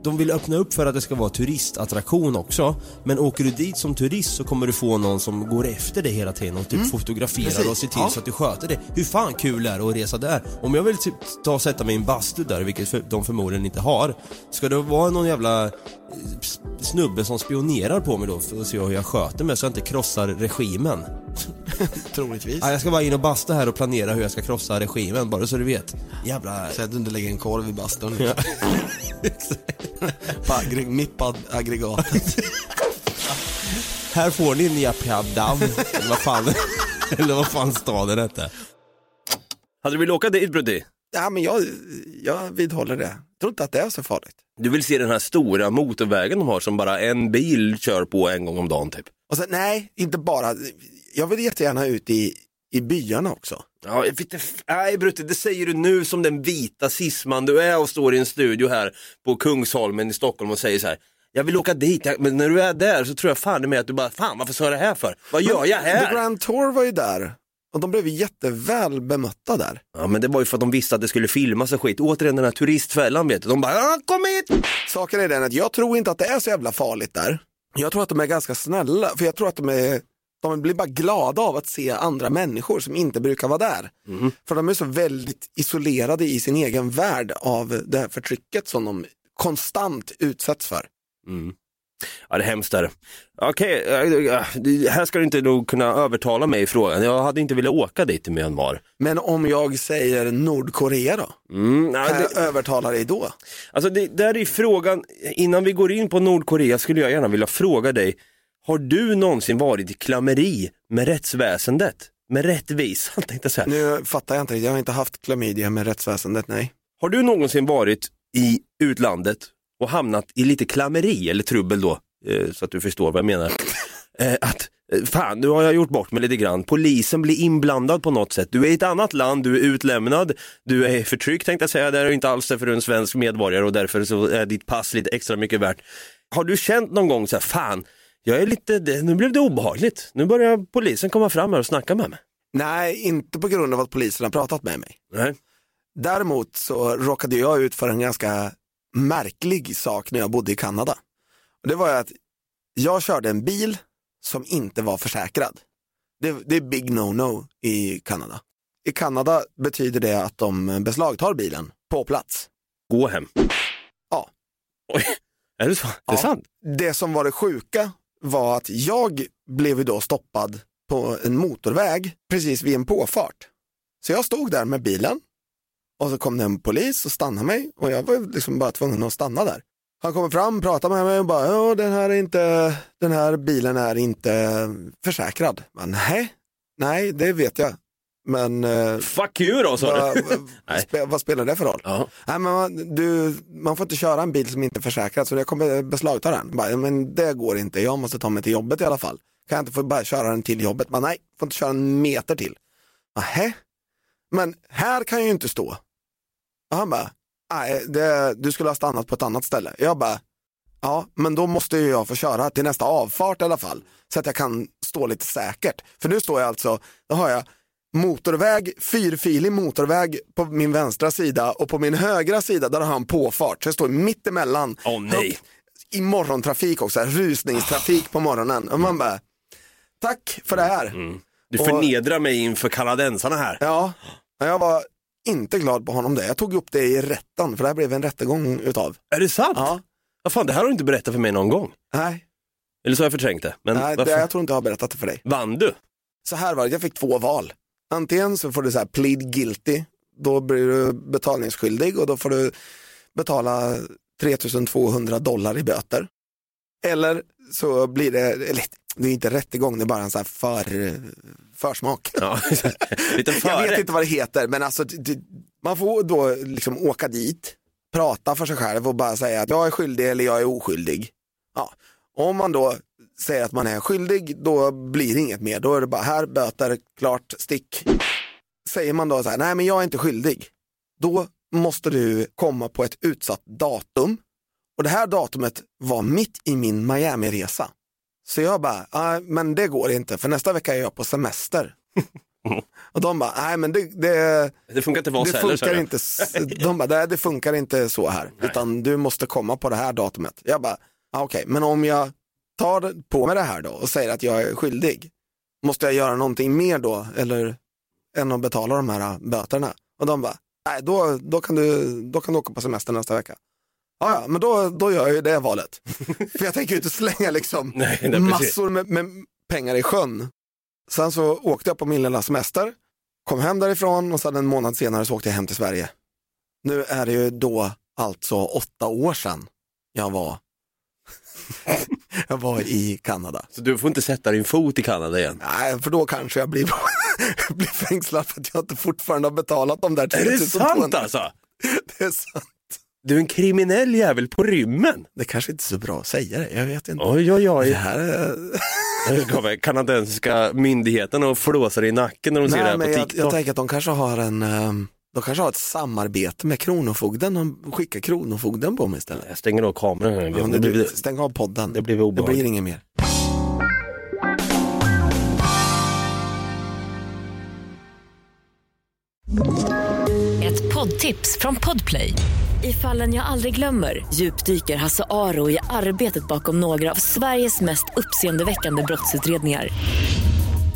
De vill öppna upp för att det ska vara turistattraktion också, men åker du dit som turist så kommer du få någon som går efter dig hela tiden och typ fotograferar Precis. och ser till Ja. så att du sköter det. Hur fan kul är det att resa där? Om jag vill typ ta och sätta mig i en bastu där, vilket de förmodligen inte har, ska det vara någon jävla eh, snubbe som spionerar på mig då för att se hur jag sköter mig så jag inte krossar regimen? Troligtvis. Ja, jag ska bara in och basta här och planera hur jag ska krossa regimen, bara så du vet. Jävla... Säg att du inte lägger en korv i bastun. på aggre- mitt på aggregatet. Här får ni Niapjadam, eller vad fan, eller vad fan staden hette. Hade du velat åka dit Brutti? Ja, men jag, jag vidhåller det. Jag tror inte att det är så farligt. Du vill se den här stora motorvägen de har som bara en bil kör på en gång om dagen typ? Och sen, nej, inte bara. Jag vill jättegärna ut i, i byarna också. Ja, jag vet inte, nej Brutti, det säger du nu som den vita cisman du är och står i en studio här på Kungsholmen i Stockholm och säger så här. Jag vill åka dit, men när du är där så tror jag fan med att du bara, fan varför sa jag det här för? Vad gör jag The här? Grand Tour var ju där och de blev jätteväl bemötta där. Ja men det var ju för att de visste att det skulle filmas och skit. Återigen den här turistfällan vet du. De bara, "Ja, kom hit! Saken är den att jag tror inte att det är så jävla farligt där. Jag tror att de är ganska snälla, för jag tror att de är de blir bara glada av att se andra människor som inte brukar vara där. För de är så väldigt isolerade i sin egen värld av det här förtrycket som de konstant utsätts för. Ja det är hemskt där. Okej, äh, det- här ska du inte nog kunna övertala mig i frågan. Jag hade inte velat åka dit till Myanmar. Men om jag säger Nordkorea då? Mm, ja, Kan det, jag övertala dig då? alltså det, där är frågan, innan vi går in på Nordkorea skulle jag gärna vilja fråga dig, har du någonsin varit i klammeri med rättsväsendet? Med rättvisan tänkte jag säga. Nu fattar jag inte, jag har inte haft klamydia med rättsväsendet, nej. Har du någonsin varit i utlandet och hamnat i lite klammeri eller trubbel då, eh, så att du förstår vad jag menar? Eh, att, eh, fan nu har jag gjort bort mig lite grann, polisen blir inblandad på något sätt. Du är i ett annat land, du är utlämnad, du är förtryckt tänkte jag säga, det är inte alls det för du är en svensk medborgare och därför så är ditt pass lite extra mycket värt. Har du känt någon gång så här, fan, jag är lite, nu blev det obehagligt, nu börjar polisen komma fram här och snacka med mig. Nej, inte på grund av att polisen har pratat med mig. Nej. Däremot så råkade jag ut för en ganska märklig sak när jag bodde i Kanada. Och det var att jag körde en bil som inte var försäkrad. Det, det är big no-no i Kanada. I Kanada betyder det att de beslagtar bilen på plats. Gå hem. Ja. Oj, är det så? Det är Ja. sant? Det som var det sjuka var att jag blev ju då stoppad på en motorväg precis vid en påfart. Så jag stod där med bilen och så kom det en polis och stannade mig och jag var liksom bara tvungen att stanna där. Han kommer fram, pratar med mig och bara, ja den här, är inte, den här bilen är inte försäkrad. Men, nej, nej det vet jag. Men eh, Fuck you då sa du. vad, spe, vad spelar det för roll? Ja. Nej, men man, du, man får inte köra en bil som inte är försäkrad så jag kommer beslagta den. Bara, men det går inte, jag måste ta mig till jobbet i alla fall. Kan jag inte få bara köra den till jobbet? Men nej, får inte köra en meter till. Nähä? Men här kan jag ju inte stå. Och han bara, nej, det, du skulle ha stannat på ett annat ställe. Jag bara, ja, men då måste ju jag få köra till nästa avfart i alla fall. Så att jag kan stå lite säkert. För nu står jag alltså, då har jag motorväg, fyrfilig motorväg på min vänstra sida och på min högra sida där har han påfart. Så jag står mitt emellan. Åh, nej. Högt I morgontrafik också, rusningstrafik på morgonen. Och man bara, tack för det här. Du Och- förnedrar mig inför kanadensarna här. Ja, jag var inte glad på honom det. Jag tog upp det i rätten, för det här blev en rättegång utav. Är det sant? Ja, Vad fan, det här har du inte berättat för mig någon gång. nej, Eller så har jag förträngt det. Men nej det, jag tror inte jag har berättat det för dig. Vann du? Så här var det, jag fick två val. Antingen så får du så här plead guilty, då blir du betalningsskyldig och då får du betala 3200 dollar i böter. Eller så blir det, eller det är inte rättegång, det är bara en så här för, försmak. Ja, lite Jag vet inte vad det heter, men alltså, man får då liksom åka dit, prata för sig själv och bara säga att jag är skyldig eller jag är oskyldig. Ja. Om man då säger att man är skyldig, då blir det inget mer. Då är det bara här, böter, klart, stick. Säger man då så här, nej men jag är inte skyldig, då måste du komma på ett utsatt datum. Och det här datumet var mitt i min Miami-resa. Så jag bara, "Nej, men det går inte, för nästa vecka är jag på semester. Och de bara, nej men det, det, Det funkar inte för oss det heller. funkar inte, de bara, "Nej, det funkar inte så här, utan du måste komma på det här datumet. Jag bara, ah, okej, men om jag tar på mig det här då och säger att jag är skyldig, måste jag göra någonting mer då, eller än att betala de här böterna? Och de bara, nej då, då, kan du, då kan du åka på semester nästa vecka. Ja, ja, men då, då gör jag ju det valet. För jag tänker ju inte slänga liksom Nej, nej, massor med, med pengar i sjön. Sen så åkte jag på min lilla semester, kom hem därifrån och sen en månad senare så åkte jag hem till Sverige. Nu är det ju då alltså åtta år sedan jag var, jag var i Kanada. Så du får inte sätta din fot i Kanada igen. Nej, för då kanske jag blir, blir fängslad för att jag inte fortfarande har betalat de där Är det 3200. sant alltså? Det är sant. Du är en kriminell jävel på rymmen. Det kanske inte är så bra att säga det, jag vet inte. Oj, oj, Det oj. här är... Kanadensiska myndigheten och flåsar i nacken när de ser det här Nej, på jag, TikTok. jag tänker att de kanske har en, ehm, de kanske har ett samarbete med Kronofogden och skickar Kronofogden på mig istället. Jag stänger av kameran. här. Ja, det, det, blir, stäng av podden. det blir det blir inget mer. Ett poddtips från Podplay. I fallen jag aldrig glömmer djupdyker Hasse Aro i arbetet bakom några av Sveriges mest uppseendeväckande brottsutredningar.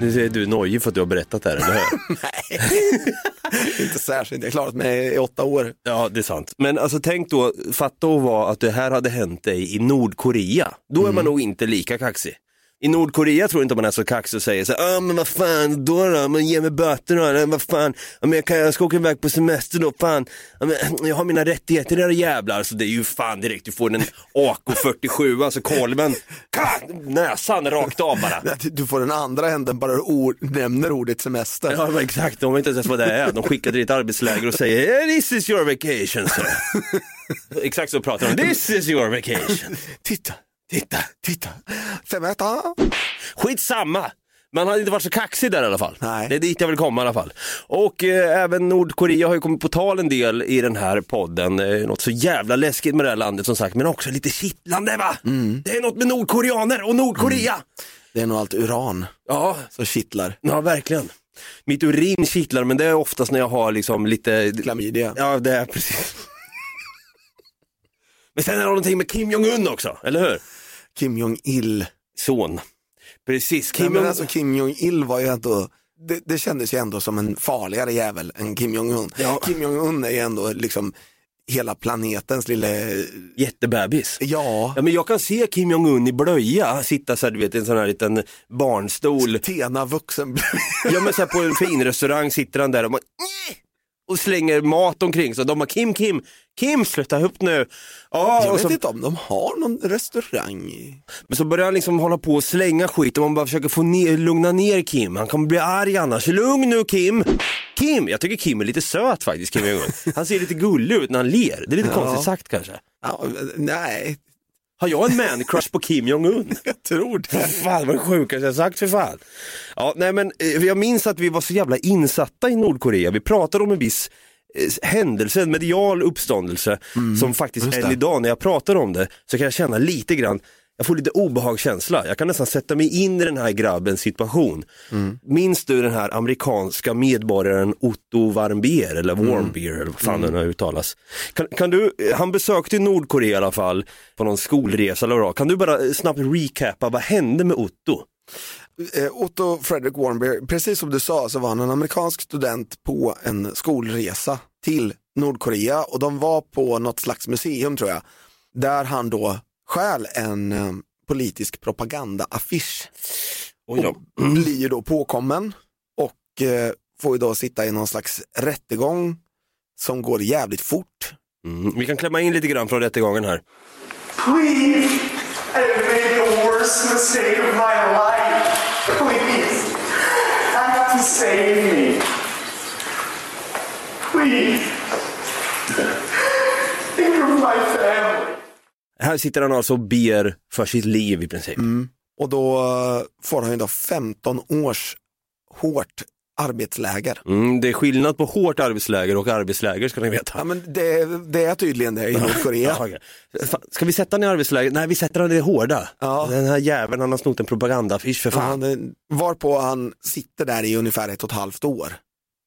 Nu ser du nojig för att du har berättat det här, eller hur? inte särskilt, jag har klarat mig i åtta år. Ja, det är sant. Men alltså tänk då, fatta att vara att det här hade hänt dig i Nordkorea. Då är man nog inte lika kaxig. I Nordkorea tror jag inte man är så kaxig och säger så här, ah, men vad fan, då då, men ge mig böter då, vad fan, ja, men jag, kan, jag ska åka iväg på semester då, fan, ja, men, jag har mina rättigheter era jävlar, så det är ju fan direkt, du får en AK47, alltså kolven, näsan rakt av bara. Du får den andra änden bara du ord, nämner ordet semester. Ja men exakt, de vet inte ens vad det är. De skickar till ett arbetsläger och säger "Eh, this is your vacation sir. exakt så pratar de, this is your vacation. Titta, titta, titta. Semester. Skitsamma. Man hade inte varit så kaxig där i alla fall. Nej. Det är dit jag vill komma i alla fall. Och eh, även Nordkorea har ju kommit på tal en del i den här podden. Eh, något så jävla läskigt med det här landet som sagt, men också lite kittlande va? Det är något med nordkoreaner och Nordkorea. Det är nog allt uran Ja, som kittlar. ja verkligen. Mitt urin kittlar men det är oftast när jag har liksom lite Klamydia. Ja, det är precis. Men sen är det någonting med Kim Jong-Un också, eller hur? Kim Jong-Il. Son. Precis, Kim, men Jong-Un. alltså, Kim Jong-Il var ju ändå, det, det kändes ju ändå som en farligare jävel än Kim Jong-Un. Ja. Kim Jong-Un är ju ändå liksom hela planetens lille, Jättebebis. ja, Ja, men jag kan se Kim Jong-Un i blöja sitta så här, du vet, i en sån här liten barnstol. Tena vuxen. Ja men så här, på en fin restaurang sitter han där och, "Nj!" och slänger mat omkring sig. De bara Kim, Kim, Kim sluta upp nu. Ja, Jag vet så, inte om de har någon restaurang. men så börjar han liksom hålla på och slänga skit och man bara försöker få ner, lugna ner Kim. Han kommer bli arg annars. Lugn nu Kim. Kim, jag tycker Kim är lite söt faktiskt, Kim Jong-Un. Han ser lite gullig ut när han ler. Det är lite Ja. konstigt sagt kanske. Ja, nej, Har jag en man-crush på Kim Jong-Un? jag tror det. Fan vad det sjukaste jag sagt för fan. Ja, nej men eh, jag minns att vi var så jävla insatta i Nordkorea. Vi pratade om en viss eh, händelse, en medial uppståndelse som faktiskt Mm, än idag när jag pratar om det så kan jag känna lite grann jag får lite obehagskänsla. Jag kan nästan sätta mig in i den här grabbens situation. Mm. Minns du den här amerikanska medborgaren Otto Warmbier eller Mm. Warmbier eller vad fan den har uttalas. Kan, kan du, han besökte Nordkorea i alla fall på någon skolresa eller vad Kan du bara snabbt recapa, vad hände med Otto? Eh, Otto Frederick Warmbier, precis som du sa så var han en amerikansk student på en skolresa till Nordkorea och de var på något slags museum tror jag. Där han då stjäl en eh, politisk propagandaaffisch Oj då. och blir då påkommen och eh, får ju då sitta i någon slags rättegång som går jävligt fort. Mm. Vi kan klämma in lite grann från rättegången här. Please, I made the worst mistake of my life. Please, have to save me. Please, think of my family. Här sitter han alltså och ber för sitt liv i princip. Och då eh, får han ju då 15 års hårt arbetsläger. Mm, det är skillnad på hårt arbetsläger och arbetsläger ska ni veta. Ja, men det, det är tydligen det i Nordkorea. Ja. Fan, Ska vi sätta honom i arbetsläger? Nej, vi sätter honom i det hårda. Ja. Den här jäveln han har snott en propagandaaffisch för fan. Eh, varpå han sitter där i ungefär ett och ett halvt år.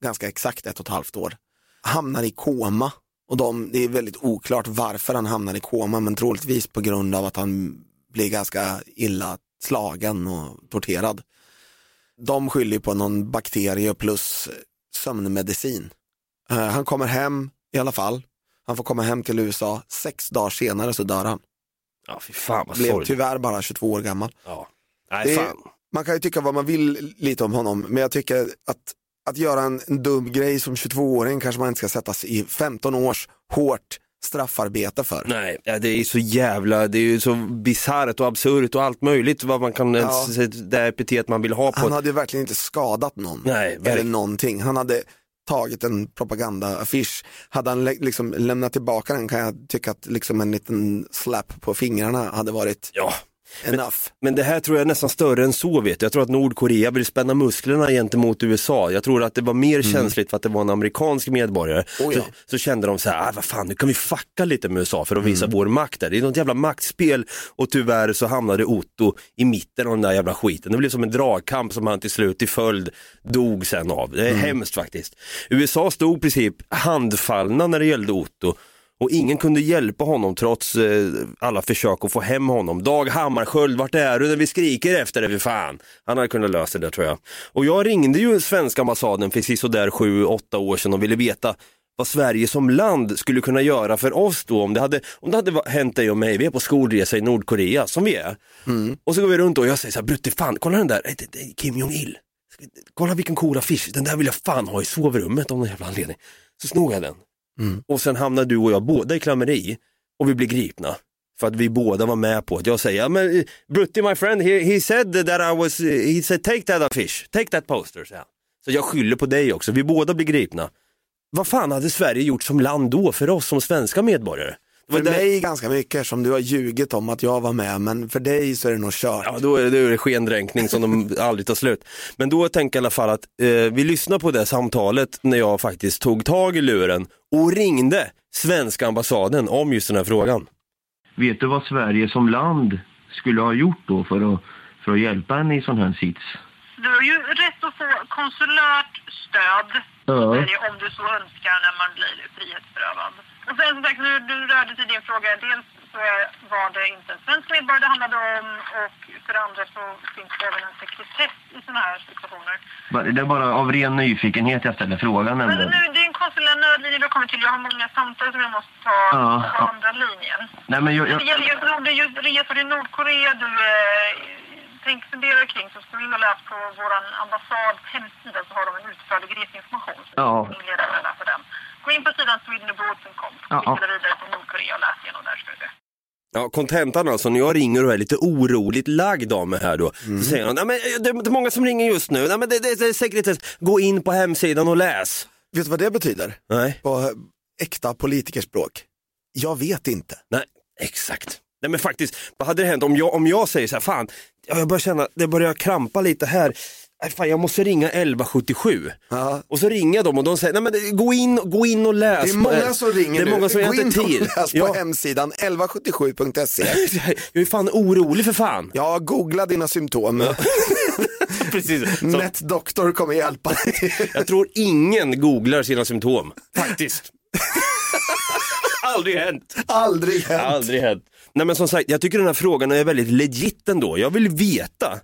Ganska exakt ett och ett halvt år. Hamnar i koma. Och de, det är väldigt oklart varför han hamnar i koma men troligtvis på grund av att han blir ganska illa slagen och torterad. De skyller på någon bakterie plus sömnmedicin. Eh, han kommer hem i alla fall. Han får komma hem till USA. Sex dagar senare så dör han. Ja, fy fan vad Blev sorgligt. tyvärr bara 22 år gammal. Ja. Nej, Det är- fan. man kan ju tycka vad man vill lite om honom, men jag tycker att, att göra en, en dum grej som 22-åring kanske man inte ska sättas i 15 års hårt straffarbete för. Nej, ja, det är så jävla, det är ju så bisarrt och absurt och allt möjligt vad man kan, Ja. det epitet man vill ha på. Han hade ju verkligen inte skadat någon Nej, eller någonting. Han hade tagit en propagandaaffisch, hade han liksom lämnat tillbaka den kan jag tycka att liksom en liten slap på fingrarna hade varit Ja. Enough. Men det här tror jag är nästan större än så vet du. Jag tror att Nordkorea vill spänna musklerna gentemot USA. Jag tror att det var mer känsligt för att det var en amerikansk medborgare. Mm. Oh ja. så, så kände de så här, ah, vad fan nu kan vi fucka lite med USA för att visa Mm. vår makt där. Det är något jävla maktspel och tyvärr så hamnade Otto i mitten av den där jävla skiten. Det blev som en dragkamp som han till slut till följd dog sen av. Det är Mm. hemskt faktiskt. USA stod i princip handfallna när det gällde Otto. Och ingen kunde hjälpa honom trots eh, alla försök att få hem honom. Dag Hammarskjöld, vart är du när vi skriker efter dig för fan? Han hade kunnat lösa det tror jag. Och jag ringde ju svenska ambassaden för sådär sju, åtta år sedan och ville veta vad Sverige som land skulle kunna göra för oss då om det hade, om det hade hänt dig och mig, vi är på skolresa i Nordkorea som vi är. Och så går vi runt och jag säger så här, Brutte fan, kolla den där, Kim Jong-Il. Kolla vilken cool affisch, den där vill jag fan ha i sovrummet av någon jävla anledning. Så snor jag den. Mm. Och sen hamnar du och jag båda i klammeri och vi blir gripna. För att vi båda var med på att jag säger, ja men eh, Brutti my friend, he, he said that I was, eh, he said take that affisch, take that poster. Så, så jag skyller på dig också, vi båda blir gripna. Vad fan hade Sverige gjort som land då för oss som svenska medborgare? För där- mig ganska mycket som du har ljugit om att jag var med, men för dig så är det nog kört. Ja, då är det, då är det skendränkning som de aldrig tar slut. Men då tänker jag i alla fall att eh, vi lyssnar på det samtalet när jag faktiskt tog tag i luren och ringde svenska ambassaden om just den här frågan. Vet du vad Sverige som land skulle ha gjort då för att, för att hjälpa henne i sån här sits? Du har ju rätt att få konsulärt stöd Ja. Sverige om du så önskar när man blir frihetsberövad. Och sen som sagt, nu, du rörde till din fråga. Dels så var det inte en svensk medborgare det handlade om och för det andra så finns det även en sekretess i sådana här situationer. Det är bara av ren nyfikenhet jag ställer frågan Men nu, det är en konsulär nödlinje du har kommit till. Jag har många samtal som jag måste ta Ja, på ja. andra linjen. Nej men jag, Det jag, gäller det är just resor till Nordkorea. Du eh, tänk fundera kring så ska du och läsa på vår ambassads hemsida så har de en utförlig reseinformation. Så Ja. du leda där på den. Gå in på sidan swedenabroad.com. Ja, ja. Klicka vidare till Nordkorea och läs igenom där ska du se. Ja, kontentan alltså, när jag ringer och är lite oroligt lagd av mig här då, så säger han, men eh, det är många som ringer just nu, nej men det, det, det är sekretess, gå in på hemsidan och läs. Vet du vad det betyder? Nej, På eh, äkta politikerspråk? Jag vet inte. nej, exakt. Nej men faktiskt, vad hade det hänt om jag, om jag säger så här, fan, ja, jag börjar känna, det börjar krampa lite här, nej, fan jag måste ringa 1177. Ja. Och så ringer jag dem och de säger, nej men gå in, gå in och läs. Det är många som ringer Det är nu. många som jag Gå in tid. och läs på Ja. hemsidan 1177.se. Jag är fan orolig för fan. Ja, googla dina symptom. Precis. Så, Nätdoktor kommer hjälpa dig. jag tror ingen googlar sina symptom, faktiskt. Aldrig hänt. Aldrig hänt. Aldrig hänt. Nej men som sagt, jag tycker den här frågan är väldigt legit ändå. Jag vill veta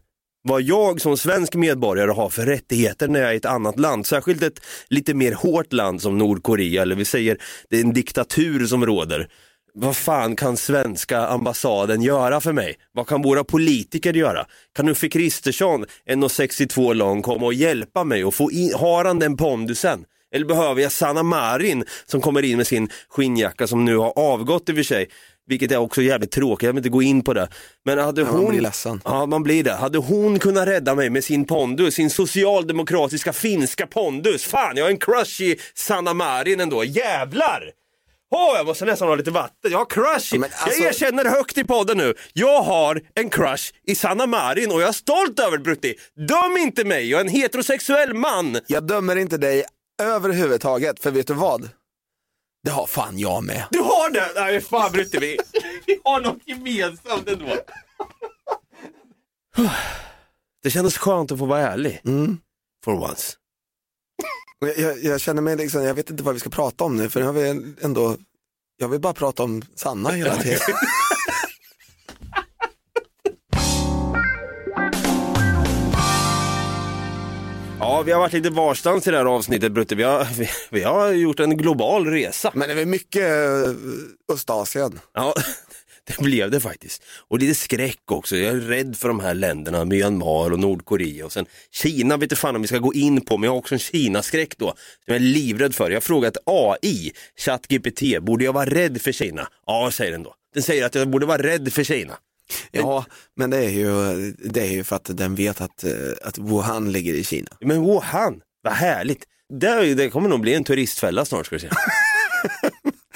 vad jag som svensk medborgare har för rättigheter när jag är i ett annat land. Särskilt ett lite mer hårt land som Nordkorea, eller vi säger det är en diktatur som råder. Vad fan kan svenska ambassaden göra för mig? Vad kan våra politiker göra? Kan Uffe Kristersson, 1,62 lång, komma och hjälpa mig och få in, har han den pondusen? Eller behöver jag Sanna Marin som kommer in med sin skinnjacka som nu har avgått i och för sig. Vilket är också jävligt tråkigt, jag vill inte gå in på det. Men hade Ja, hon... man blir ledsen. Ja, man blir det. Hade hon kunnat rädda mig med sin pondus, sin socialdemokratiska finska pondus. Fan, jag har en crush i Sanna Marin ändå. Jävlar! Åh, jag måste nästan ha lite vatten. Jag har crush. i- Men alltså- Jag erkänner högt i podden nu. Jag har en crush i Sanna Marin och jag är stolt över det Brutti. Döm inte mig, jag är en heterosexuell man. Jag dömer inte dig överhuvudtaget, för vet du vad? Det har fan jag med. Du har det! Nej fan Brutti, vi, vi har något gemensamt ändå. Det kändes skönt att få vara ärlig. Mm. For once. Jag, jag, jag känner mig liksom, jag vet inte vad vi ska prata om nu, för nu har vi ändå, jag vill bara prata om Sanna hela tiden. Ja, vi har varit lite varstans i det här avsnittet Brutti. Vi har, vi, vi har gjort en global resa. Men det är väl mycket eh, Östasien. Ja, det blev det faktiskt. Och lite skräck också. Jag är rädd för de här länderna, Myanmar och Nordkorea och sen Kina vet inte fan om vi ska gå in på, men jag har också en Kina-skräck då. Som jag är livrädd för. Jag har frågat AI, ChatGPT, borde jag vara rädd för Kina? Ja, säger den då. Den säger att jag borde vara rädd för Kina. Ja, men det är ju, det är ju för att den vet att, eh, att Wuhan ligger i Kina. Men Wuhan, vad härligt. Det, det kommer nog bli en turistfälla snart ska du se.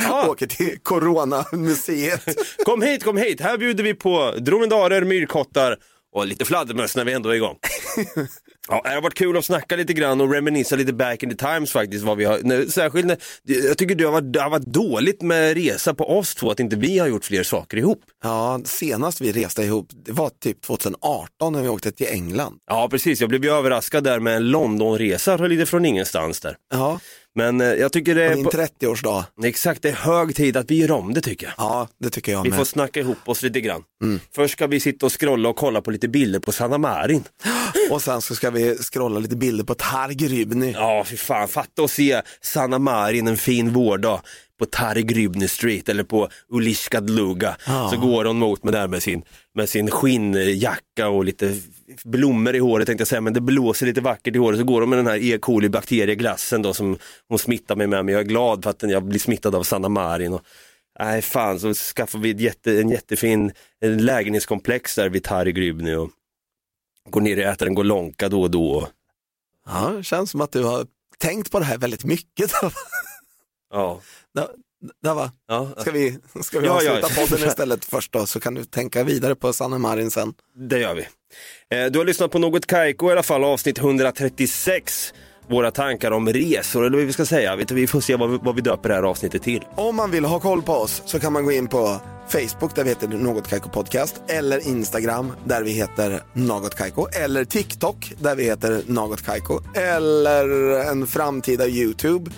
Ja. Åker till Corona-museet. Kom hit, kom hit. Här bjuder vi på dromedarer, myrkottar och lite fladdermöss när vi ändå är igång. Ja, det har varit kul att snacka lite grann och reminisca lite back in the times faktiskt. Vad vi har, särskilt när, jag tycker det har, varit, det har varit dåligt med resa på oss två, att inte vi har gjort fler saker ihop. Ja, senast vi reste ihop, det var typ 2018 när vi åkte till England. Ja, precis. Jag blev ju överraskad där med en Londonresa lite från ingenstans där. Ja, Men eh, jag tycker det på är, din på, 30-årsdag. exakt, det är hög tid att vi gör om det tycker jag. Ja, det tycker jag Vi med. får snacka ihop oss lite grann. Mm. Först ska vi sitta och scrolla och kolla på lite bilder på Sanna Marin. Och sen så ska vi scrolla lite bilder på Targ Ja, fy fan, fatta och se Sanna Marin en fin vårdag på Tarik Rybny Street eller på Ulishka Dluga. Ja. Så går hon mot mig där med sin, med sin skinnjacka och lite blommor i håret tänkte jag säga, men det blåser lite vackert i håret. Så går hon med den här E. coli bakterieglassen då som hon smittar mig med, men jag är glad för att jag blir smittad av Sanna Marin. Och, nej fan, så skaffar vi ett jätte, en jättefin en lägenhetskomplex där vid Tarik Rybny och går ner och äter en golonka då och då. Ja, det känns som att du har tänkt på det här väldigt mycket. Ja. Där, va? Ja, Ska vi, ska vi Ja, ja. avsluta podden istället först då, så kan du tänka vidare på Sanna Marin sen. Det gör vi. Eh, Du har lyssnat på Något Kaiko i alla fall, avsnitt 136. Våra tankar om resor, eller vad vi ska säga. Vi får se vad vi, vad vi döper det här avsnittet till. Om man vill ha koll på oss så kan man gå in på Facebook där vi heter Något Kaiko Podcast eller Instagram där vi heter Något Kaiko eller TikTok där vi heter Något Kaiko eller en framtida YouTube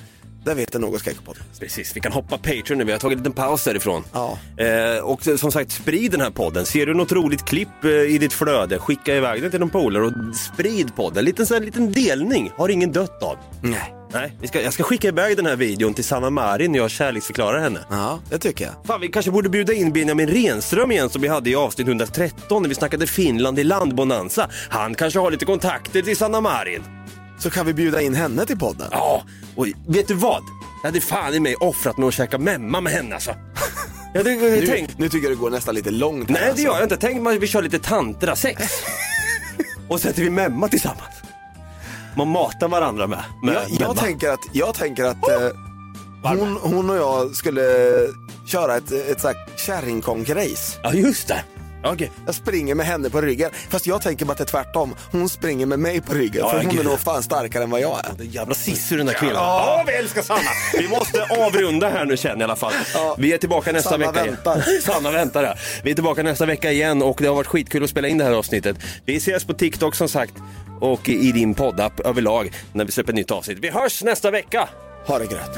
där vi heter Något Podcast. Precis, vi kan hoppa Patreon nu. Vi har tagit en liten paus därifrån. Ja. Eh, och som sagt, sprid den här podden. Ser du något roligt klipp eh, i ditt flöde, skicka iväg det till någon polare och sprid podden. En liten, sån här, liten delning har ingen dött av. Nej. Nej, vi ska, jag ska skicka iväg den här videon till Sanna Marin när jag kärleksförklarar henne. Ja, det tycker jag. Fan, vi kanske borde bjuda in Benjamin Renström igen som vi hade i avsnitt 113 när vi snackade Finland i landbonanza. Han kanske har lite kontakter till Sanna Marin. Så kan vi bjuda in henne till podden. Ja, och vet du vad? Jag hade fan i mig offrat mig att käka memma med henne alltså. Jag hade Nu, tänkt... nu tycker jag det går nästan lite långt. här, Nej det alltså. gör jag inte. Tänk att vi kör lite tantrasex. och så äter vi memma tillsammans. Man matar varandra med, med Jag, jag, tänker att, jag tänker att eh, hon, hon och jag skulle köra ett, ett här kärringkonk-race. Ja just det. Okej. Jag springer med henne på ryggen. Fast jag tänker bara att det är tvärtom. Hon springer med mig på ryggen. Ja, för hon gud. är nog fan starkare än vad jag är. Det är jävla sissu den där kvinnan. Ja, vi älskar Sanna. Vi måste avrunda här nu känner jag i alla fall. Vi är tillbaka nästa Sanna vecka. väntar. Sanna väntar ja. Vi är tillbaka nästa vecka igen och det har varit skitkul att spela in det här avsnittet. Vi ses på TikTok som sagt och i din poddapp överlag när vi släpper ett nytt avsnitt. Vi hörs nästa vecka. Ha det gröt.